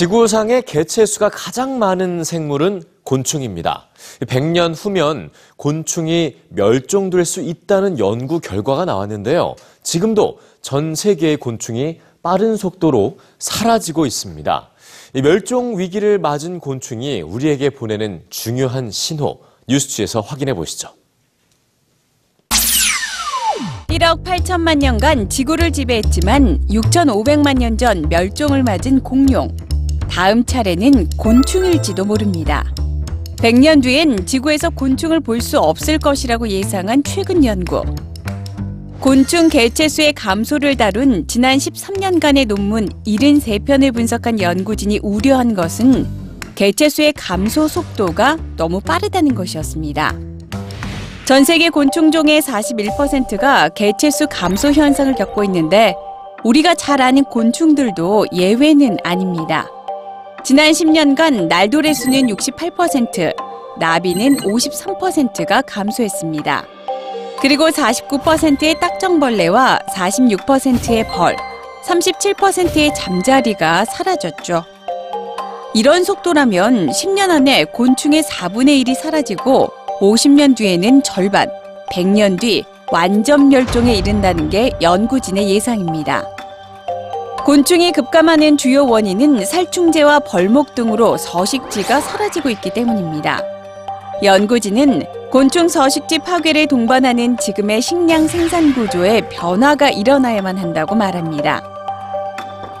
지구상의 개체 수가 가장 많은 생물은 곤충입니다. 100년 후면 곤충이 멸종될 수 있다는 연구 결과가 나왔는데요. 지금도 전 세계의 곤충이 빠른 속도로 사라지고 있습니다. 이 멸종 위기를 맞은 곤충이 우리에게 보내는 중요한 신호, 뉴스지에서 확인해 보시죠. 1억 8천만 년간 지구를 지배했지만 6,500만 년 전 멸종을 맞은 공룡. 다음 차례는 곤충일지도 모릅니다. 100년 뒤엔 지구에서 곤충을 볼 수 없을 것이라고 예상한 최근 연구. 곤충 개체수의 감소를 다룬 지난 13년간의 논문 73편을 분석한 연구진이 우려한 것은 개체수의 감소 속도가 너무 빠르다는 것이었습니다. 전 세계 곤충종의 41%가 개체수 감소 현상을 겪고 있는데 우리가 잘 아는 곤충들도 예외는 아닙니다. 지난 10년간 날도의 수는 68%, 나비는 53%가 감소했습니다. 그리고 49%의 딱정벌레와 46%의 벌, 37%의 잠자리가 사라졌죠. 이런 속도라면 10년 안에 곤충의 4분의 1이 사라지고 50년 뒤에는 절반, 100년 뒤 완전 멸종에 이른다는 게 연구진의 예상입니다. 곤충이 급감하는 주요 원인은 살충제와 벌목 등으로 서식지가 사라지고 있기 때문입니다. 연구진은 곤충 서식지 파괴를 동반하는 지금의 식량 생산 구조에 변화가 일어나야만 한다고 말합니다.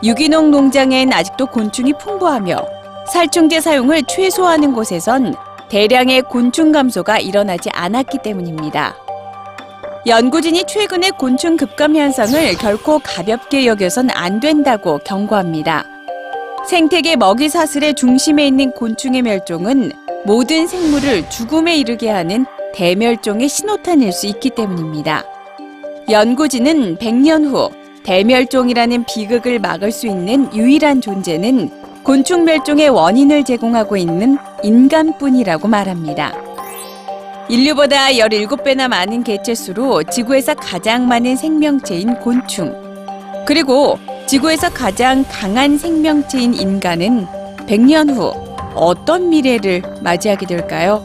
유기농 농장엔 아직도 곤충이 풍부하며 살충제 사용을 최소화하는 곳에선 대량의 곤충 감소가 일어나지 않았기 때문입니다. 연구진이 최근의 곤충 급감 현상을 결코 가볍게 여겨선 안 된다고 경고합니다. 생태계 먹이 사슬의 중심에 있는 곤충의 멸종은 모든 생물을 죽음에 이르게 하는 대멸종의 신호탄일 수 있기 때문입니다. 연구진은 100년 후 대멸종이라는 비극을 막을 수 있는 유일한 존재는 곤충 멸종의 원인을 제공하고 있는 인간뿐이라고 말합니다. 인류보다 17배나 많은 개체수로 지구에서 가장 많은 생명체인 곤충. 그리고 지구에서 가장 강한 생명체인 인간은 100년 후 어떤 미래를 맞이하게 될까요?